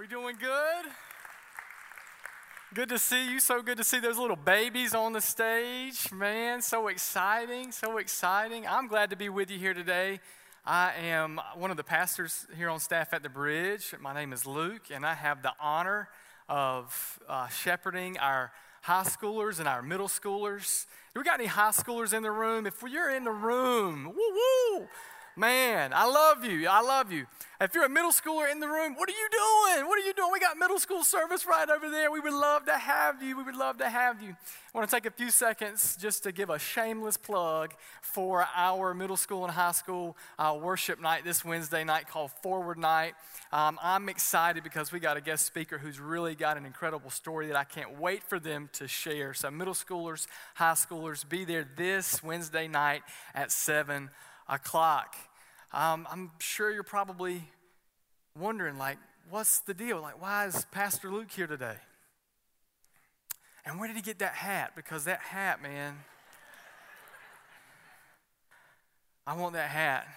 We doing good? Good to see you. So good to see those little babies on the stage. Man, so exciting, so exciting. I'm glad to be with you here today. I am one of the pastors here on staff at the bridge. My name is Luke, and I have the honor of uh, shepherding our high schoolers and our middle schoolers. Do we got any high schoolers in the room? If you're in the room, woo woo, man, I love you. I love you. If you're a middle schooler in the room, what are you doing? What are you doing? We got middle school service right over there. We would love to have you. We would love to have you. I want to take a few seconds just to give a shameless plug for our middle school and high school uh, worship night this Wednesday night called Forward Night. Um, I'm excited because we got a guest speaker who's really got an incredible story that I can't wait for them to share. So, middle schoolers, high schoolers, be there this Wednesday night at 7 o'clock. Um, I'm sure you're probably wondering, like, what's the deal? Like, why is Pastor Luke here today? And where did he get that hat? Because that hat, man, I want that hat.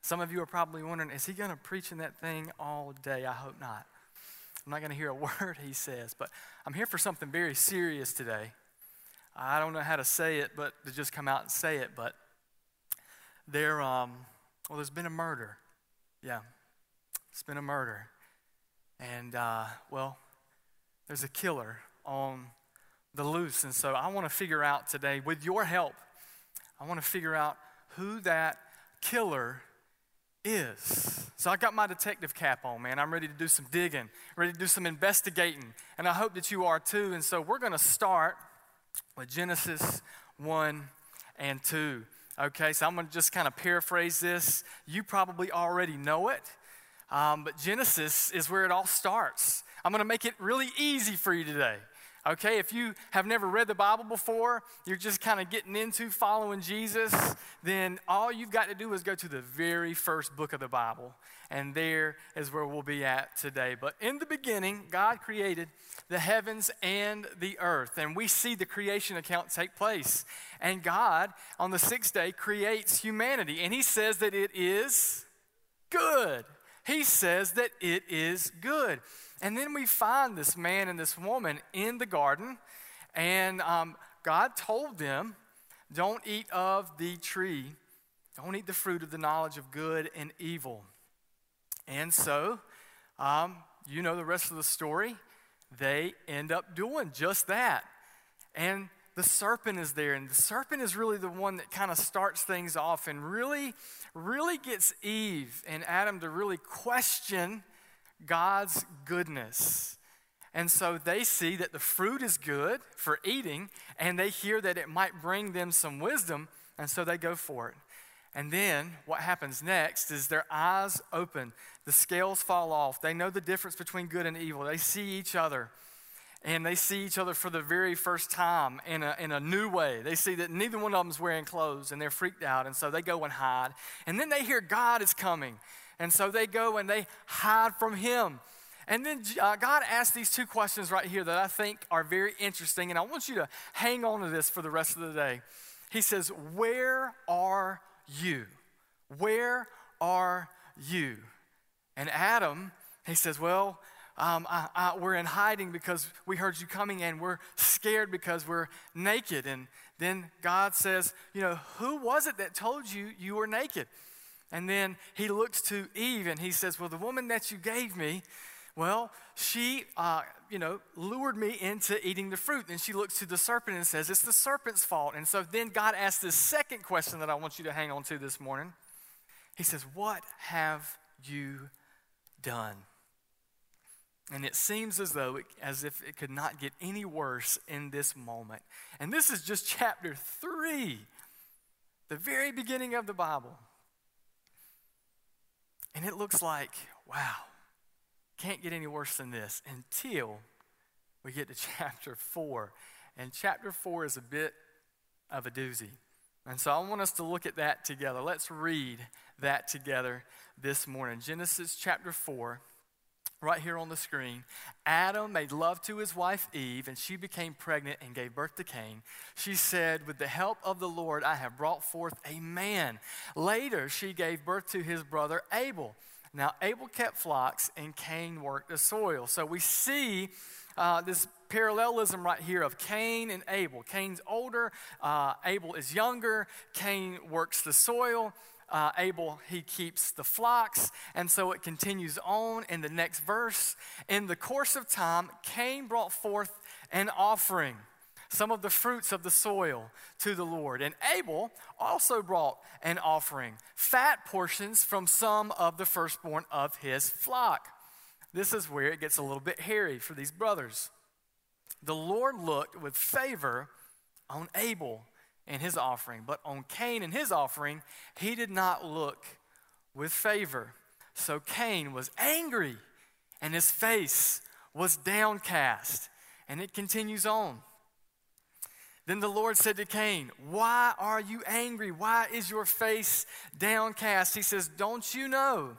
Some of you are probably wondering, is he going to preach in that thing all day? I hope not. I'm not going to hear a word he says, but I'm here for something very serious today. I don't know how to say it, but to just come out and say it, but there, um, well, there's been a murder. Yeah, it's been a murder. And, uh, well, there's a killer on the loose. And so I want to figure out today, with your help, I want to figure out who that killer is. So I got my detective cap on, man. I'm ready to do some digging, ready to do some investigating. And I hope that you are too. And so we're going to start with Genesis 1 and 2. Okay, so I'm going to just kind of paraphrase this. You probably already know it, um, but Genesis is where it all starts. I'm going to make it really easy for you today. Okay, if you have never read the Bible before, you're just kind of getting into following Jesus, then all you've got to do is go to the very first book of the Bible, and there is where we'll be at today. But in the beginning, God created the heavens and the earth, and we see the creation account take place. And God, on the sixth day, creates humanity, and He says that it is good. He says that it is good. And then we find this man and this woman in the garden, and um, God told them, Don't eat of the tree, don't eat the fruit of the knowledge of good and evil. And so, um, you know the rest of the story. They end up doing just that. And the serpent is there, and the serpent is really the one that kind of starts things off and really, really gets Eve and Adam to really question God's goodness. And so they see that the fruit is good for eating, and they hear that it might bring them some wisdom, and so they go for it. And then what happens next is their eyes open, the scales fall off. They know the difference between good and evil. They see each other, and they see each other for the very first time in a, in a new way. They see that neither one of them is wearing clothes, and they're freaked out, and so they go and hide. And then they hear God is coming, and so they go and they hide from him. And then uh, God asks these two questions right here that I think are very interesting, and I want you to hang on to this for the rest of the day. He says, Where are you? Where are you? And Adam, he says, Well, um, I, I, we're in hiding because we heard you coming, and we're scared because we're naked. And then God says, You know, who was it that told you you were naked? And then he looks to Eve and he says, Well, the woman that you gave me, well, she, uh, you know, lured me into eating the fruit. And she looks to the serpent and says, It's the serpent's fault. And so then God asks this second question that I want you to hang on to this morning. He says, What have you done? And it seems as though, it, as if it could not get any worse in this moment. And this is just chapter three, the very beginning of the Bible. And it looks like, wow, can't get any worse than this until we get to chapter 4. And chapter 4 is a bit of a doozy. And so I want us to look at that together. Let's read that together this morning. Genesis chapter 4 right here on the screen. Adam made love to his wife Eve, and she became pregnant and gave birth to Cain. She said, With the help of the Lord, I have brought forth a man. Later, she gave birth to his brother Abel. Now, Abel kept flocks and Cain worked the soil. So we see uh, this parallelism right here of Cain and Abel. Cain's older, uh, Abel is younger. Cain works the soil. Uh, Abel, he keeps the flocks. And so it continues on in the next verse. In the course of time, Cain brought forth an offering some of the fruits of the soil to the Lord. And Abel also brought an offering, fat portions from some of the firstborn of his flock. This is where it gets a little bit hairy for these brothers. The Lord looked with favor on Abel and his offering, but on Cain and his offering, he did not look with favor. So Cain was angry and his face was downcast. And it continues on. Then the Lord said to Cain, Why are you angry? Why is your face downcast? He says, Don't you know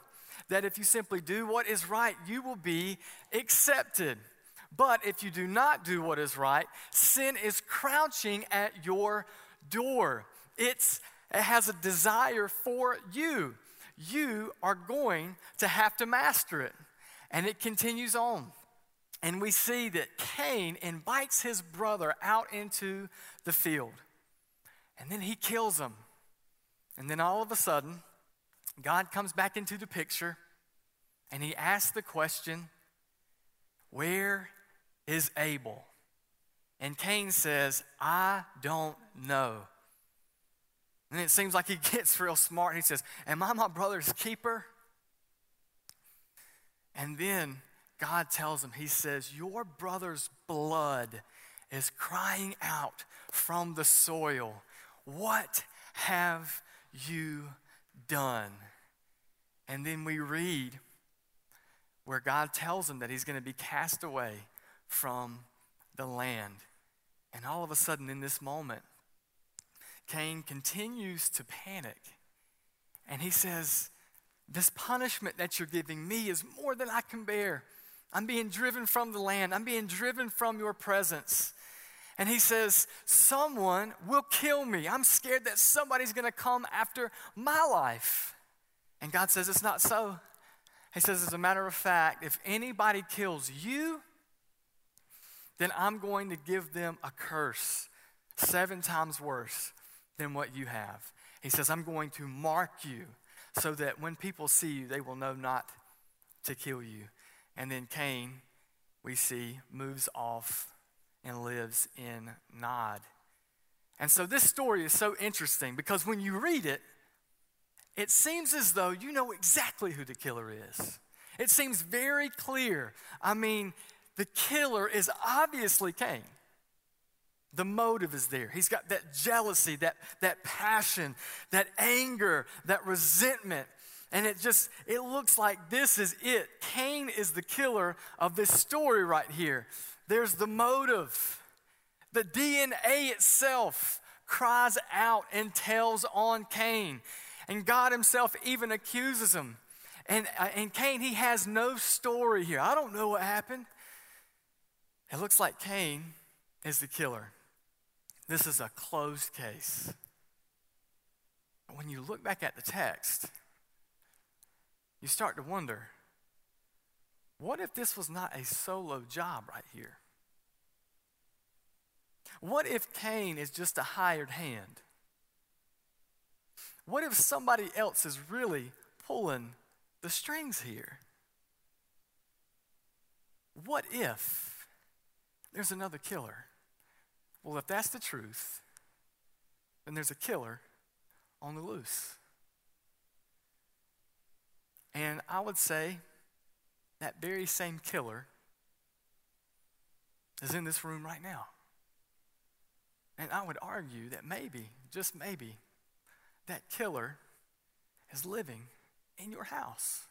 that if you simply do what is right, you will be accepted? But if you do not do what is right, sin is crouching at your door. It's, it has a desire for you. You are going to have to master it. And it continues on. And we see that Cain invites his brother out into the field. And then he kills him. And then all of a sudden, God comes back into the picture and he asks the question, Where is Abel? And Cain says, I don't know. And it seems like he gets real smart. He says, Am I my brother's keeper? And then God tells him, He says, Your brother's blood is crying out from the soil. What have you done? And then we read where God tells him that he's going to be cast away from the land. And all of a sudden, in this moment, Cain continues to panic. And he says, This punishment that you're giving me is more than I can bear. I'm being driven from the land. I'm being driven from your presence. And he says, Someone will kill me. I'm scared that somebody's going to come after my life. And God says, It's not so. He says, As a matter of fact, if anybody kills you, then I'm going to give them a curse seven times worse than what you have. He says, I'm going to mark you so that when people see you, they will know not to kill you. And then Cain, we see, moves off and lives in Nod. And so this story is so interesting because when you read it, it seems as though you know exactly who the killer is. It seems very clear. I mean, the killer is obviously Cain. The motive is there. He's got that jealousy, that, that passion, that anger, that resentment. And it just, it looks like this is it. Cain is the killer of this story right here. There's the motive. The DNA itself cries out and tells on Cain. And God Himself even accuses him. And, uh, and Cain, he has no story here. I don't know what happened. It looks like Cain is the killer. This is a closed case. But when you look back at the text, you start to wonder what if this was not a solo job right here? What if Cain is just a hired hand? What if somebody else is really pulling the strings here? What if there's another killer? Well, if that's the truth, then there's a killer on the loose. And I would say that very same killer is in this room right now. And I would argue that maybe, just maybe, that killer is living in your house.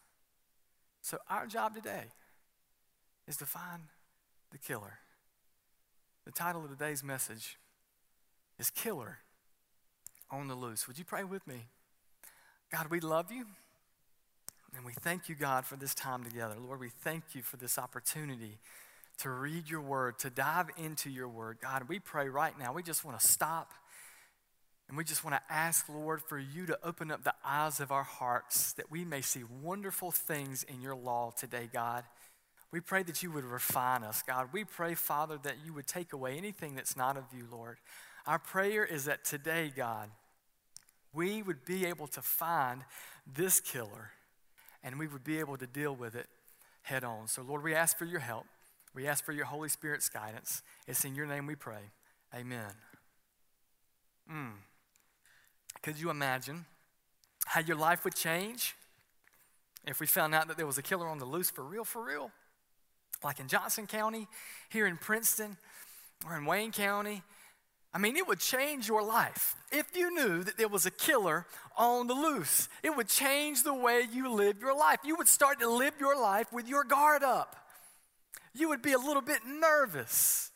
So our job today is to find the killer. The title of today's message is Killer on the Loose. Would you pray with me? God, we love you. And we thank you, God, for this time together. Lord, we thank you for this opportunity to read your word, to dive into your word. God, we pray right now. We just want to stop And we just want to ask, Lord, for you to open up the eyes of our hearts that we may see wonderful things in your law today, God. We pray that you would refine us, God. We pray, Father, that you would take away anything that's not of you, Lord. Our prayer is that today, God, we would be able to find this killer and we would be able to deal with it head on. So, Lord, we ask for your help. We ask for your Holy Spirit's guidance. It's in your name we pray. Amen. Mm. Could you imagine how your life would change if we found out that there was a killer on the loose for real, for real? Like in Johnson County, here in Princeton, or in Wayne County. I mean, it would change your life if you knew that there was a killer on the loose. It would change the way you live your life. You would start to live your life with your guard up. You would be a little bit nervous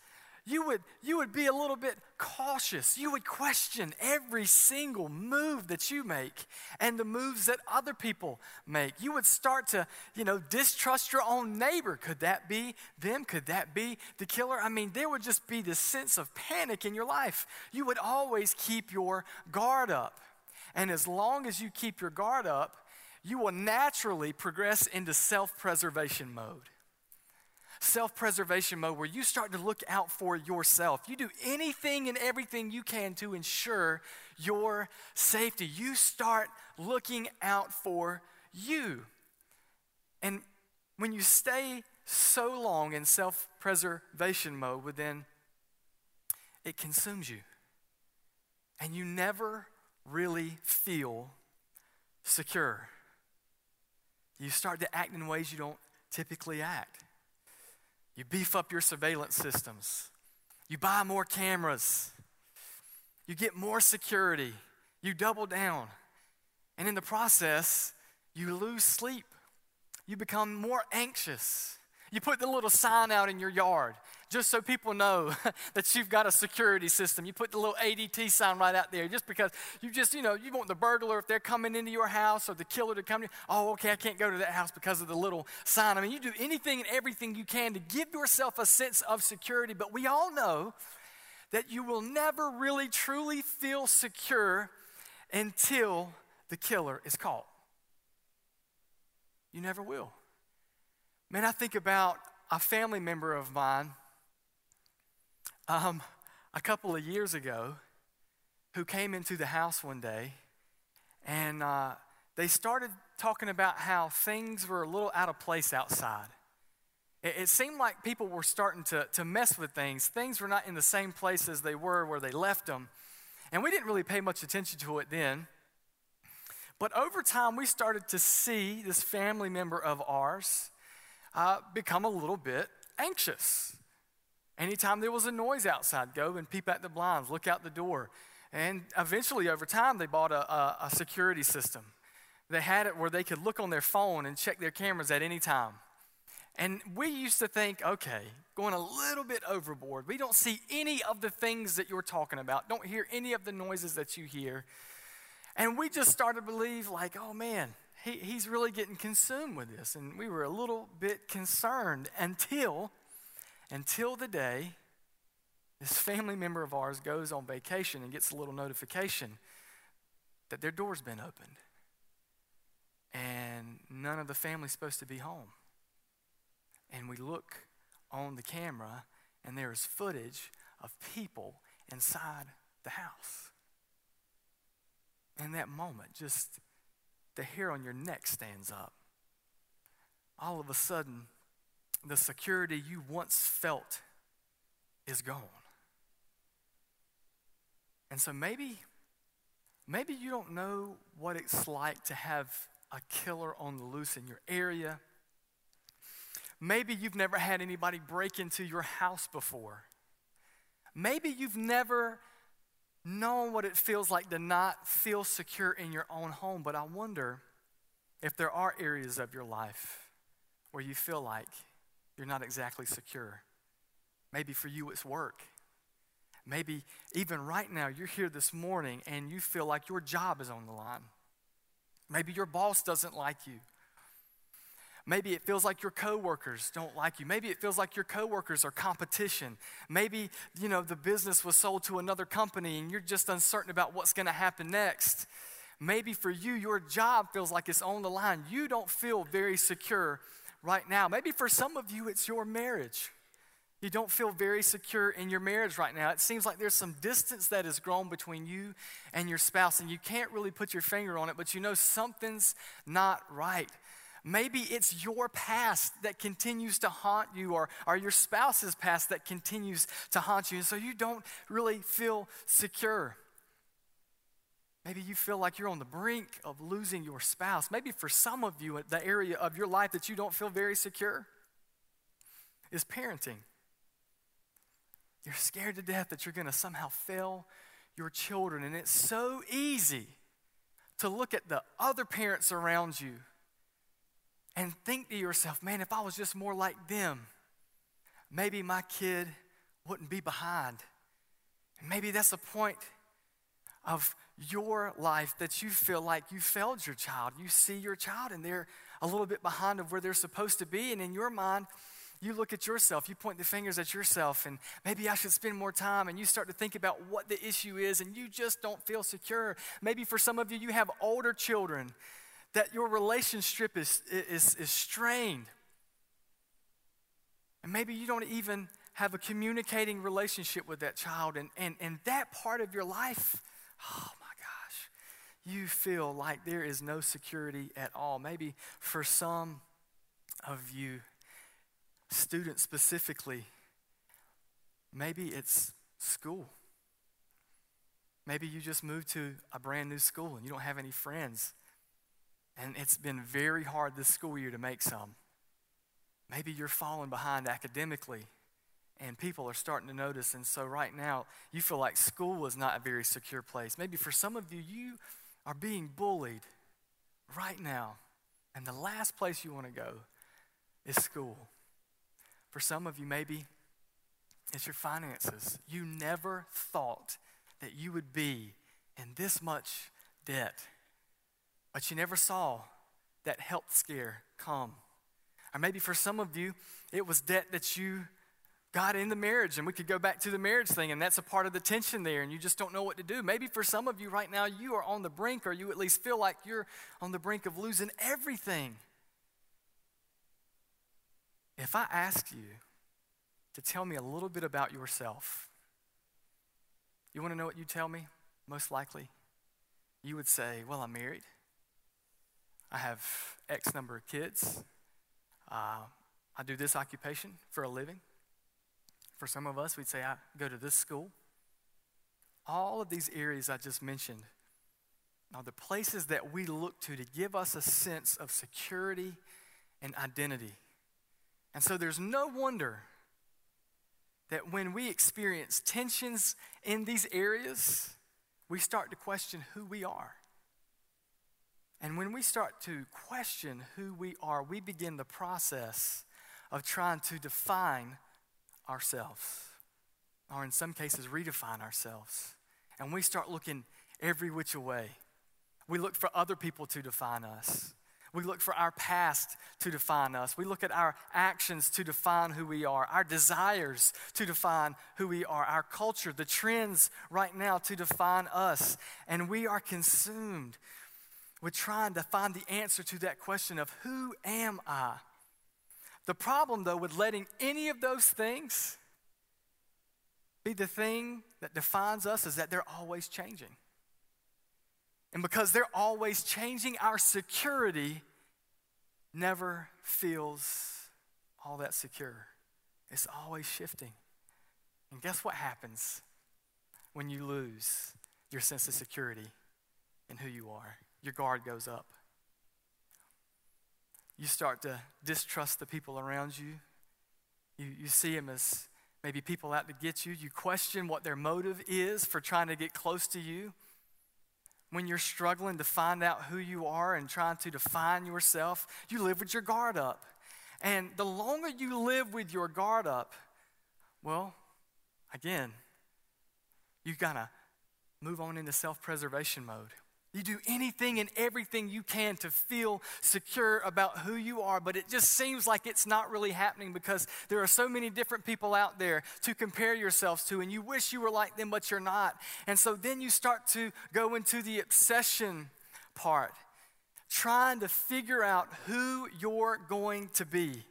you would, you would be a little bit cautious. You would question every single move that you make and the moves that other people make. You would start to, you know, distrust your own neighbor. Could that be them? Could that be the killer? I mean, there would just be this sense of panic in your life. You would always keep your guard up. And as long as you keep your guard up, you will naturally progress into self preservation mode self preservation mode where you start to look out for yourself. You do anything and everything you can to ensure your safety. You start looking out for you. And when you stay so long in self preservation mode, well, then it consumes you. And you never really feel secure. You start to act in ways you don't typically act. You beef up your surveillance systems. You buy more cameras. You get more security. You double down. And in the process, you lose sleep. You become more anxious. You put the little sign out in your yard just so people know that you've got a security system. You put the little ADT sign right out there just because you just, you know, you want the burglar if they're coming into your house or the killer to come to you, Oh, okay, I can't go to that house because of the little sign. I mean, you do anything and everything you can to give yourself a sense of security, but we all know that you will never really truly feel secure until the killer is caught. You never will. Man, I think about a family member of mine um, a couple of years ago who came into the house one day and uh, they started talking about how things were a little out of place outside. It, it seemed like people were starting to, to mess with things. Things were not in the same place as they were where they left them. And we didn't really pay much attention to it then. But over time, we started to see this family member of ours uh, become a little bit anxious. Anytime there was a noise outside, go and peep at the blinds, look out the door. And eventually, over time, they bought a, a, a security system. They had it where they could look on their phone and check their cameras at any time. And we used to think, okay, going a little bit overboard. We don't see any of the things that you're talking about, don't hear any of the noises that you hear. And we just started to believe, like, oh man, he, he's really getting consumed with this. And we were a little bit concerned until until the day this family member of ours goes on vacation and gets a little notification that their door's been opened and none of the family's supposed to be home. And we look on the camera and there is footage of people inside the house. In that moment, just the hair on your neck stands up. All of a sudden, the security you once felt is gone. And so maybe maybe you don't know what it's like to have a killer on the loose in your area. Maybe you've never had anybody break into your house before. Maybe you've never known what it feels like to not feel secure in your own home, but I wonder if there are areas of your life where you feel like you're not exactly secure. Maybe for you it's work. Maybe even right now you're here this morning and you feel like your job is on the line. Maybe your boss doesn't like you. Maybe it feels like your coworkers don't like you. Maybe it feels like your coworkers are competition. Maybe, you know, the business was sold to another company and you're just uncertain about what's going to happen next. Maybe for you, your job feels like it's on the line. You don't feel very secure right now. Maybe for some of you, it's your marriage. You don't feel very secure in your marriage right now. It seems like there's some distance that has grown between you and your spouse, and you can't really put your finger on it, but you know something's not right. Maybe it's your past that continues to haunt you, or, or your spouse's past that continues to haunt you, and so you don't really feel secure. Maybe you feel like you're on the brink of losing your spouse. Maybe for some of you, the area of your life that you don't feel very secure is parenting. You're scared to death that you're going to somehow fail your children. And it's so easy to look at the other parents around you and think to yourself, man, if I was just more like them, maybe my kid wouldn't be behind. And maybe that's a point of your life that you feel like you failed your child. You see your child and they're a little bit behind of where they're supposed to be. And in your mind, you look at yourself, you point the fingers at yourself, and maybe I should spend more time. And you start to think about what the issue is, and you just don't feel secure. Maybe for some of you, you have older children that your relationship is, is, is strained. And maybe you don't even have a communicating relationship with that child, and, and, and that part of your life, oh my gosh, you feel like there is no security at all. Maybe for some of you, students specifically, maybe it's school. Maybe you just moved to a brand new school and you don't have any friends. And it's been very hard this school year to make some. Maybe you're falling behind academically and people are starting to notice. And so, right now, you feel like school is not a very secure place. Maybe for some of you, you are being bullied right now. And the last place you want to go is school. For some of you, maybe it's your finances. You never thought that you would be in this much debt, but you never saw that health scare come. Or maybe for some of you, it was debt that you got in the marriage, and we could go back to the marriage thing, and that's a part of the tension there, and you just don't know what to do. Maybe for some of you right now, you are on the brink, or you at least feel like you're on the brink of losing everything. If I ask you to tell me a little bit about yourself, you want to know what you tell me? Most likely, you would say, Well, I'm married. I have X number of kids. Uh, I do this occupation for a living. For some of us, we'd say, I go to this school. All of these areas I just mentioned are the places that we look to to give us a sense of security and identity. And so there's no wonder that when we experience tensions in these areas, we start to question who we are. And when we start to question who we are, we begin the process of trying to define ourselves, or in some cases, redefine ourselves. And we start looking every which way. We look for other people to define us. We look for our past to define us. We look at our actions to define who we are, our desires to define who we are, our culture, the trends right now to define us. And we are consumed with trying to find the answer to that question of who am I? The problem, though, with letting any of those things be the thing that defines us is that they're always changing. And because they're always changing, our security never feels all that secure. It's always shifting. And guess what happens when you lose your sense of security in who you are? Your guard goes up. You start to distrust the people around you. You, you see them as maybe people out to get you. You question what their motive is for trying to get close to you when you're struggling to find out who you are and trying to define yourself, you live with your guard up. And the longer you live with your guard up, well, again, you gotta move on into self preservation mode. You do anything and everything you can to feel secure about who you are, but it just seems like it's not really happening because there are so many different people out there to compare yourselves to, and you wish you were like them, but you're not. And so then you start to go into the obsession part, trying to figure out who you're going to be.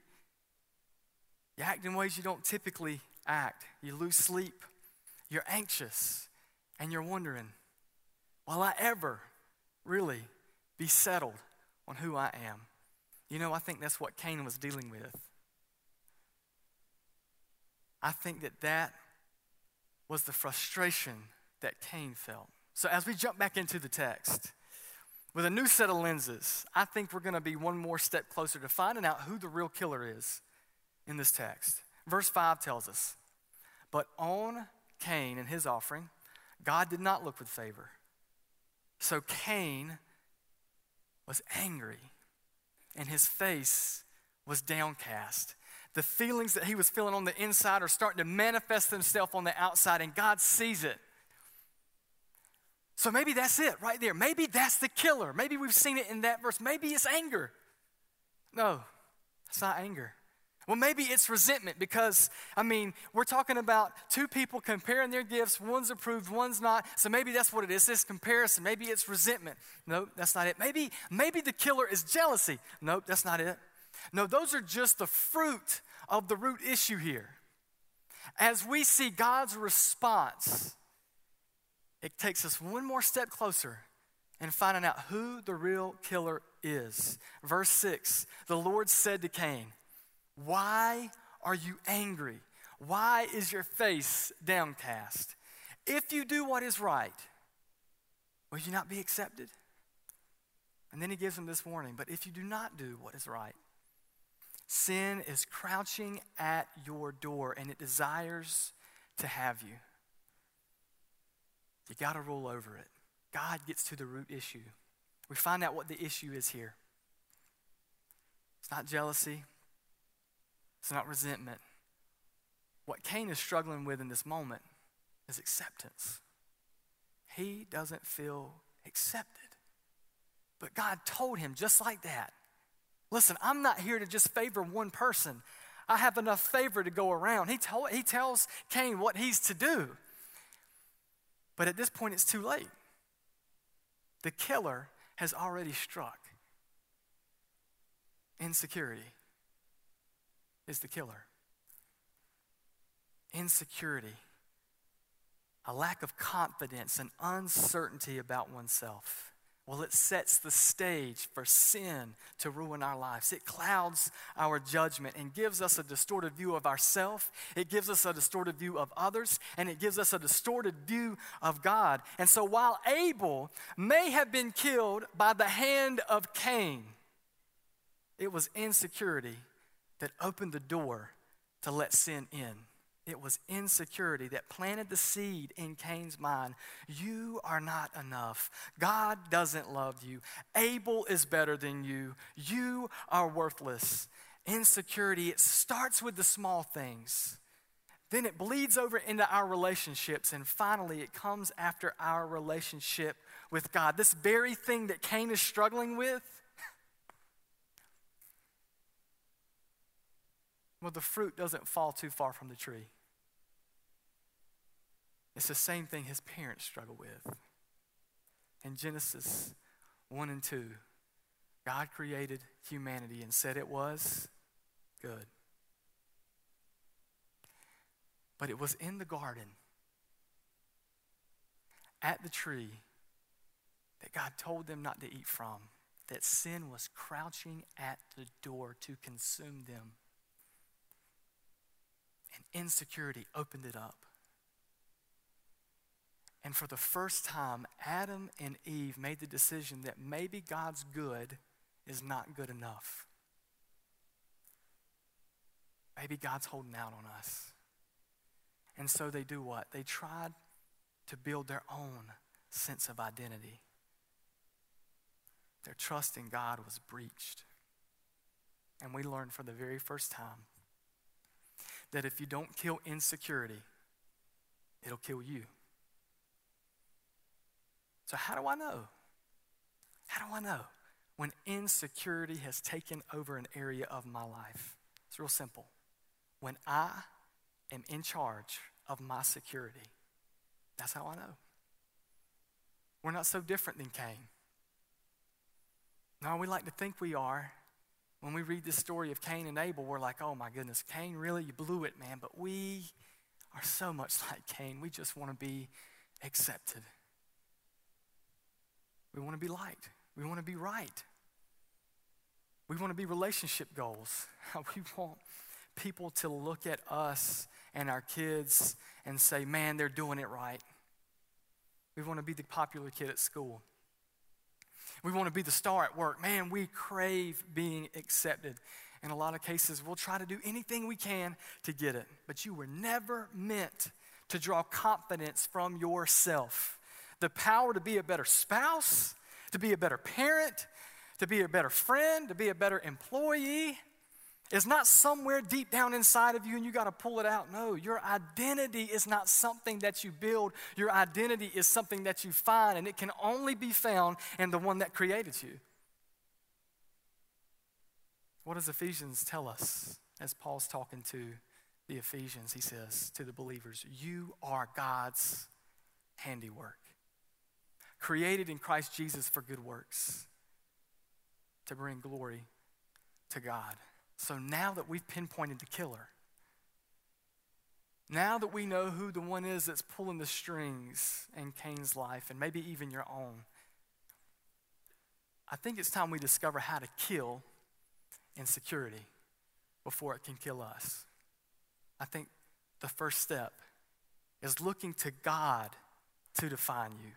You act in ways you don't typically act, you lose sleep, you're anxious, and you're wondering, will I ever really be settled on who I am. You know, I think that's what Cain was dealing with. I think that that was the frustration that Cain felt. So, as we jump back into the text, with a new set of lenses, I think we're going to be one more step closer to finding out who the real killer is in this text. Verse 5 tells us, But on Cain and his offering, God did not look with favor. So Cain was angry, and his face was downcast. The feelings that he was feeling on the inside are starting to manifest themselves on the outside, and God sees it. So maybe that's it right there. Maybe that's the killer. Maybe we've seen it in that verse. Maybe it's anger. No, it's not anger. Well, maybe it's resentment because, I mean, we're talking about two people comparing their gifts. One's approved, one's not. So maybe that's what it is, this comparison. Maybe it's resentment. Nope, that's not it. Maybe, maybe the killer is jealousy. Nope, that's not it. No, those are just the fruit of the root issue here. As we see God's response, it takes us one more step closer in finding out who the real killer is. Verse 6 The Lord said to Cain, why are you angry? Why is your face downcast? If you do what is right, will you not be accepted? And then he gives him this warning but if you do not do what is right, sin is crouching at your door and it desires to have you. You got to rule over it. God gets to the root issue. We find out what the issue is here. It's not jealousy, it's not resentment. What Cain is struggling with in this moment is acceptance. He doesn't feel accepted. But God told him just like that listen, I'm not here to just favor one person. I have enough favor to go around. He, told, he tells Cain what he's to do. But at this point, it's too late. The killer has already struck. Insecurity is the killer. Insecurity, a lack of confidence, and uncertainty about oneself. Well, it sets the stage for sin to ruin our lives. It clouds our judgment and gives us a distorted view of ourselves. It gives us a distorted view of others, and it gives us a distorted view of God. And so, while Abel may have been killed by the hand of Cain, it was insecurity that opened the door to let sin in. It was insecurity that planted the seed in Cain's mind. You are not enough. God doesn't love you. Abel is better than you. You are worthless. Insecurity, it starts with the small things. Then it bleeds over into our relationships. And finally, it comes after our relationship with God. This very thing that Cain is struggling with Well, the fruit doesn't fall too far from the tree. It's the same thing his parents struggle with. In Genesis 1 and 2, God created humanity and said it was good. But it was in the garden, at the tree, that God told them not to eat from, that sin was crouching at the door to consume them and insecurity opened it up. And for the first time, Adam and Eve made the decision that maybe God's good is not good enough. Maybe God's holding out on us. And so they do what? They tried to build their own sense of identity. Their trust in God was breached. And we learned for the very first time that if you don't kill insecurity, it'll kill you. So, how do I know How do I know? When insecurity has taken over an area of my life. It's real simple. When I am in charge of my security, that's how I know. We're not so different than Cain. No, we like to think we are. When we read this story of Cain and Abel, we're like, oh my goodness, Cain, really? You blew it, man. But we are so much like Cain. We just want to be accepted. We want to be liked. We want to be right. We want to be relationship goals. We want people to look at us and our kids and say, man, they're doing it right. We want to be the popular kid at school. We want to be the star at work. Man, we crave being accepted. In a lot of cases, we'll try to do anything we can to get it. But you were never meant to draw confidence from yourself. The power to be a better spouse, to be a better parent, to be a better friend, to be a better employee is not somewhere deep down inside of you and you got to pull it out. No, your identity is not something that you build. Your identity is something that you find, and it can only be found in the one that created you. What does Ephesians tell us as Paul's talking to the Ephesians? He says to the believers, You are God's handiwork, created in Christ Jesus for good works to bring glory to God. So now that we've pinpointed the killer, now that we know who the one is that's pulling the strings in Cain's life and maybe even your own, I think it's time we discover how to kill insecurity before it can kill us. I think the first step is looking to God to define you.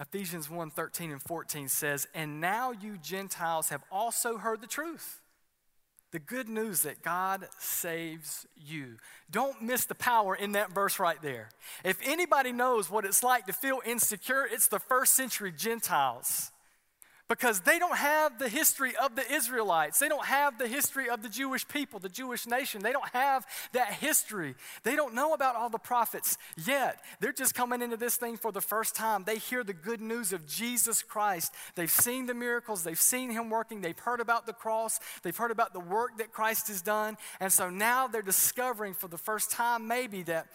Ephesians 1 13 and 14 says, And now you Gentiles have also heard the truth. The good news that God saves you. Don't miss the power in that verse right there. If anybody knows what it's like to feel insecure, it's the first century Gentiles because they don't have the history of the Israelites. They don't have the history of the Jewish people, the Jewish nation. They don't have that history. They don't know about all the prophets yet. They're just coming into this thing for the first time. They hear the good news of Jesus Christ. They've seen the miracles, they've seen him working, they've heard about the cross, they've heard about the work that Christ has done. And so now they're discovering for the first time, maybe, that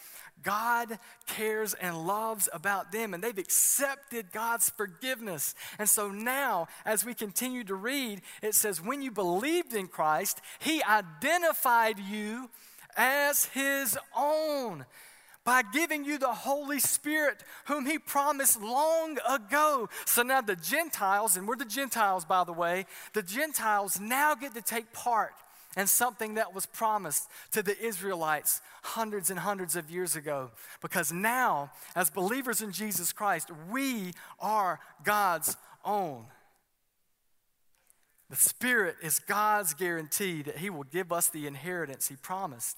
God cares and loves about them, and they've accepted God's forgiveness. And so now, as we continue to read, it says, When you believed in Christ, He identified you as His own by giving you the Holy Spirit, whom He promised long ago. So now the Gentiles, and we're the Gentiles, by the way, the Gentiles now get to take part and something that was promised to the Israelites hundreds and hundreds of years ago. Because now, as believers in Jesus Christ, we are God's own. The Spirit is God's guarantee that He will give us the inheritance He promised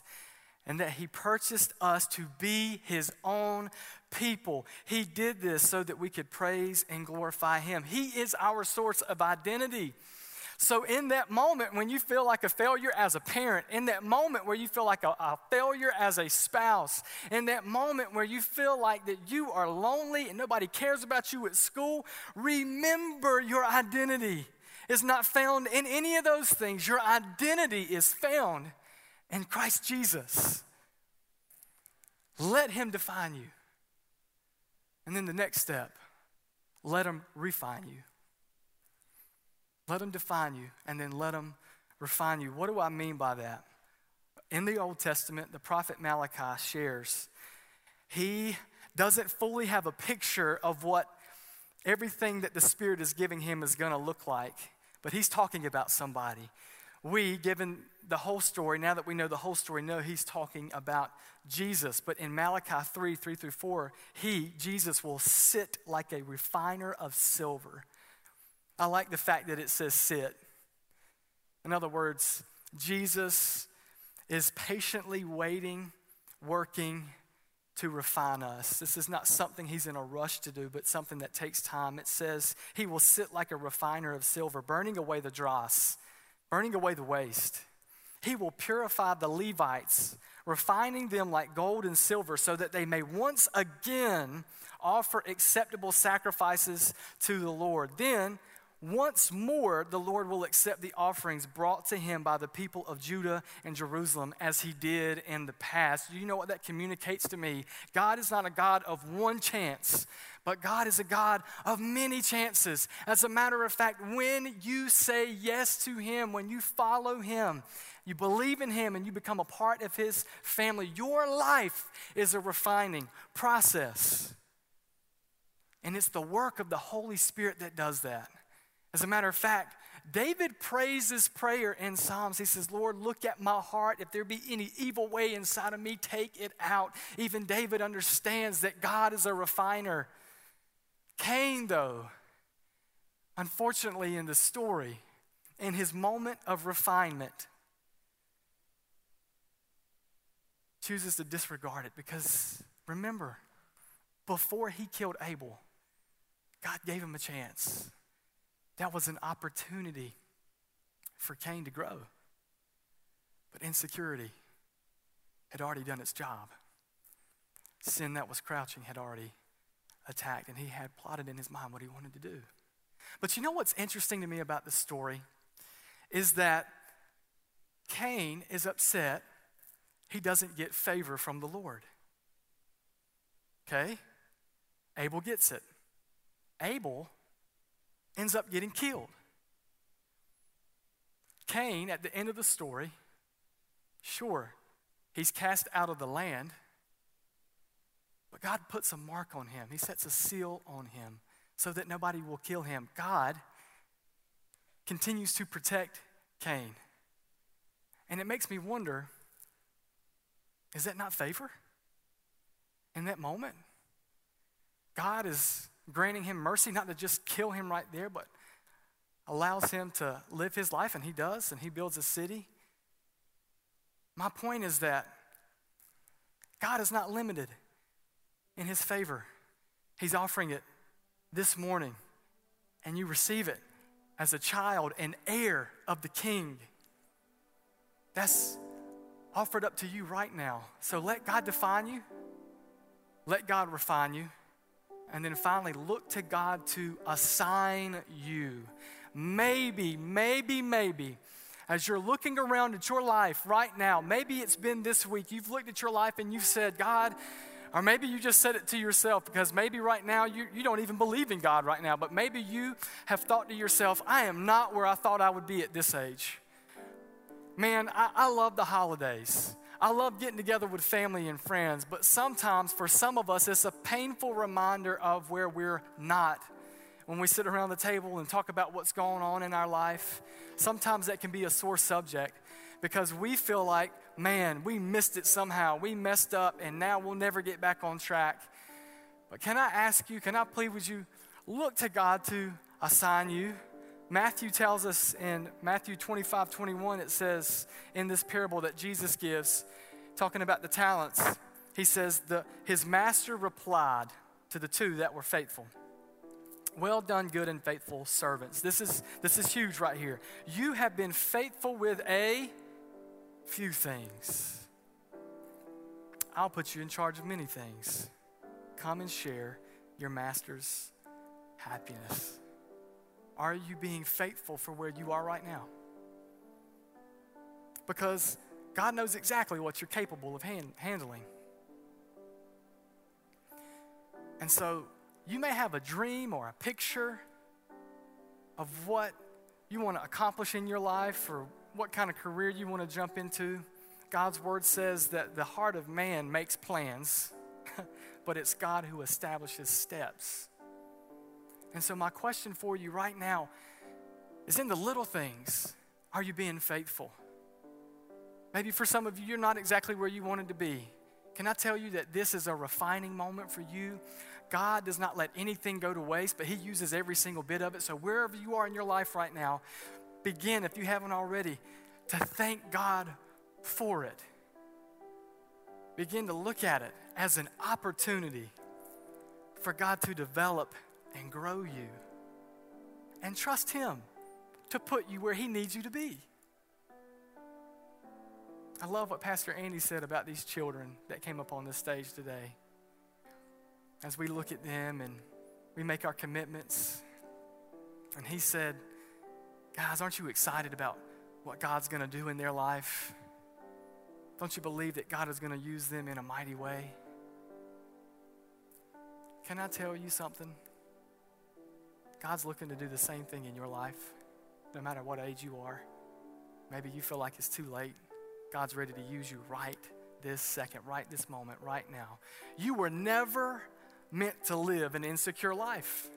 and that He purchased us to be His own people. He did this so that we could praise and glorify Him. He is our source of identity. So, in that moment when you feel like a failure as a parent, in that moment where you feel like a, a, failure as a spouse, in that moment where you feel like that you are lonely and nobody cares about you at school, remember your identity is not found in any of those things. Your identity is found in Christ Jesus. Let Him define you. And then the next step, let Him refine you. Let them define you and then let them refine you. What do I mean by that? In the Old Testament, the prophet Malachi shares, he doesn't fully have a picture of what everything that the Spirit is giving him is going to look like, but he's talking about somebody. We, given the whole story, now that we know the whole story, know he's talking about Jesus. But in Malachi 3 3 through 4, he, Jesus, will sit like a refiner of silver I like the fact that it says sit. In other words, Jesus is patiently waiting, working to refine us. This is not something he's in a rush to do, but something that takes time. It says he will sit like a refiner of silver, burning away the dross, burning away the waste. he will purify the Levites, refining them like gold and silver, so that they may once again offer acceptable sacrifices to the Lord. Then, once more, the Lord will accept the offerings brought to him by the people of Judah and Jerusalem as he did in the past. You know what that communicates to me? God is not a God of one chance, but God is a God of many chances. As a matter of fact, when you say yes to him, when you follow him, you believe in him, and you become a part of his family, your life is a refining process. And it's the work of the Holy Spirit that does that. As a matter of fact, David prays this prayer in Psalms. He says, Lord, look at my heart. If there be any evil way inside of me, take it out. Even David understands that God is a refiner. Cain, though, unfortunately, in the story, in his moment of refinement, chooses to disregard it because remember, before he killed Abel, God gave him a chance. That was an opportunity for Cain to grow. But insecurity had already done its job. Sin that was crouching had already attacked, and he had plotted in his mind what he wanted to do. But you know what's interesting to me about this story is that Cain is upset he doesn't get favor from the Lord. Okay? Abel gets it. Abel ends up getting killed. Cain, at the end of the story, sure, he's cast out of the land, but God puts a mark on him. He sets a seal on him so that nobody will kill him. God continues to protect Cain. And it makes me wonder is that not favor in that moment? God is granting him mercy, not to just kill him right there, but allows him to live his life, and he does, and he builds a city. My point is that God is not limited in his favor. He's offering it this morning, and you receive it as a child and heir of the king. That's offered up to you right now. So let God define you, let God refine you. And then finally, look to God to assign you. Maybe, maybe, maybe, as you're looking around at your life right now, maybe it's been this week, you've looked at your life and you've said, God, or maybe you just said it to yourself because maybe right now you, you don't even believe in God right now, but maybe you have thought to yourself, I am not where I thought I would be at this age. Man, I, I love the holidays. I love getting together with family and friends, but sometimes for some of us, it's a painful reminder of where we're not. When we sit around the table and talk about what's going on in our life, sometimes that can be a sore subject because we feel like, man, we missed it somehow. We messed up and now we'll never get back on track. But can I ask you, can I plead with you, look to God to assign you? Matthew tells us in Matthew 25 21, it says in this parable that Jesus gives, talking about the talents, he says, the, His master replied to the two that were faithful. Well done, good and faithful servants. This is, this is huge right here. You have been faithful with a few things. I'll put you in charge of many things. Come and share your master's happiness. Are you being faithful for where you are right now? Because God knows exactly what you're capable of hand, handling. And so you may have a dream or a picture of what you want to accomplish in your life or what kind of career you want to jump into. God's word says that the heart of man makes plans, but it's God who establishes steps. And so, my question for you right now is in the little things, are you being faithful? Maybe for some of you, you're not exactly where you wanted to be. Can I tell you that this is a refining moment for you? God does not let anything go to waste, but He uses every single bit of it. So, wherever you are in your life right now, begin, if you haven't already, to thank God for it. Begin to look at it as an opportunity for God to develop and grow you. And trust Him to put you where He needs you to be. I love what Pastor Andy said about these children that came up on this stage today. As we look at them and we make our commitments, and he said, Guys, aren't you excited about what God's going to do in their life? Don't you believe that God is going to use them in a mighty way? Can I tell you something? God's looking to do the same thing in your life, no matter what age you are. Maybe you feel like it's too late. God's ready to use you right this second, right this moment, right now. You were never meant to live an insecure life.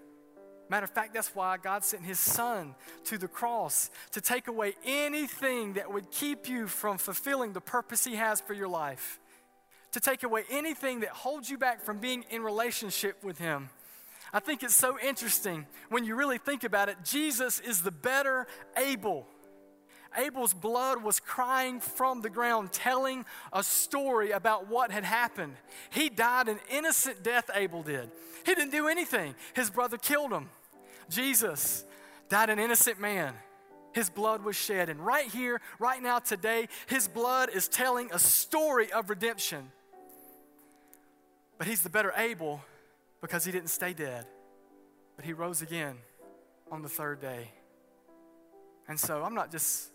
Matter of fact, that's why God sent His Son to the cross to take away anything that would keep you from fulfilling the purpose He has for your life, to take away anything that holds you back from being in relationship with Him. I think it's so interesting when you really think about it. Jesus is the better Abel. Abel's blood was crying from the ground, telling a story about what had happened. He died an innocent death, Abel did. He didn't do anything, his brother killed him. Jesus died an innocent man. His blood was shed. And right here, right now, today, his blood is telling a story of redemption. But he's the better Abel because he didn't stay dead, but he rose again on the third day. And so I'm not just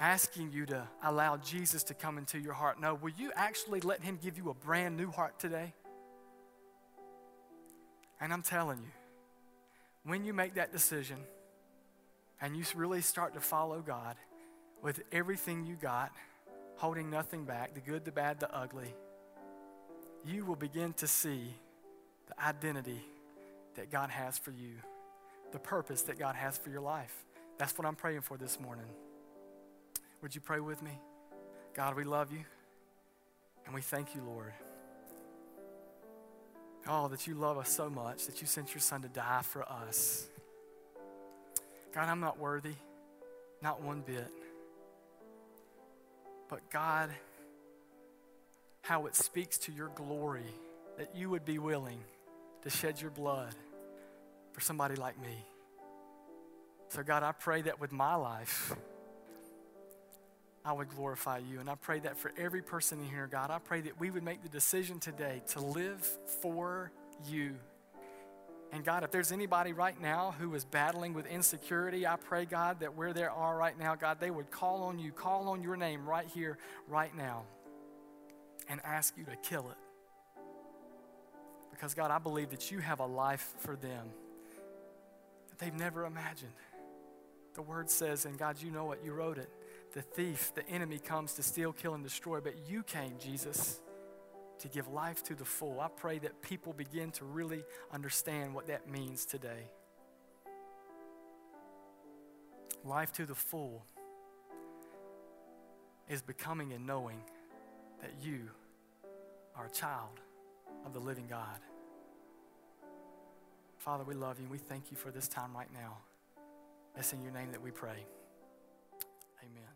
asking you to allow Jesus to come into your heart. No, will you actually let him give you a brand new heart today? And I'm telling you, when you make that decision and you really start to follow God with everything you got, holding nothing back the good, the bad, the ugly you will begin to see the identity that God has for you, the purpose that God has for your life. That's what I'm praying for this morning. Would you pray with me? God, we love you and we thank you, Lord. Oh, that you love us so much that you sent your son to die for us. God, I'm not worthy, not one bit. But God, how it speaks to your glory that you would be willing to shed your blood for somebody like me. So, God, I pray that with my life, I would glorify you. And I pray that for every person in here, God, I pray that we would make the decision today to live for you. And God, if there's anybody right now who is battling with insecurity, I pray, God, that where they are right now, God, they would call on you, call on your name right here, right now, and ask you to kill it. Because, God, I believe that you have a life for them that they've never imagined. The word says, and God, you know what, you wrote it the thief, the enemy comes to steal, kill, and destroy, but you came, Jesus, to give life to the full. I pray that people begin to really understand what that means today. Life to the full is becoming and knowing that you are a child of the living God. Father, we love you and we thank you for this time right now. It's in your name that we pray. Amen.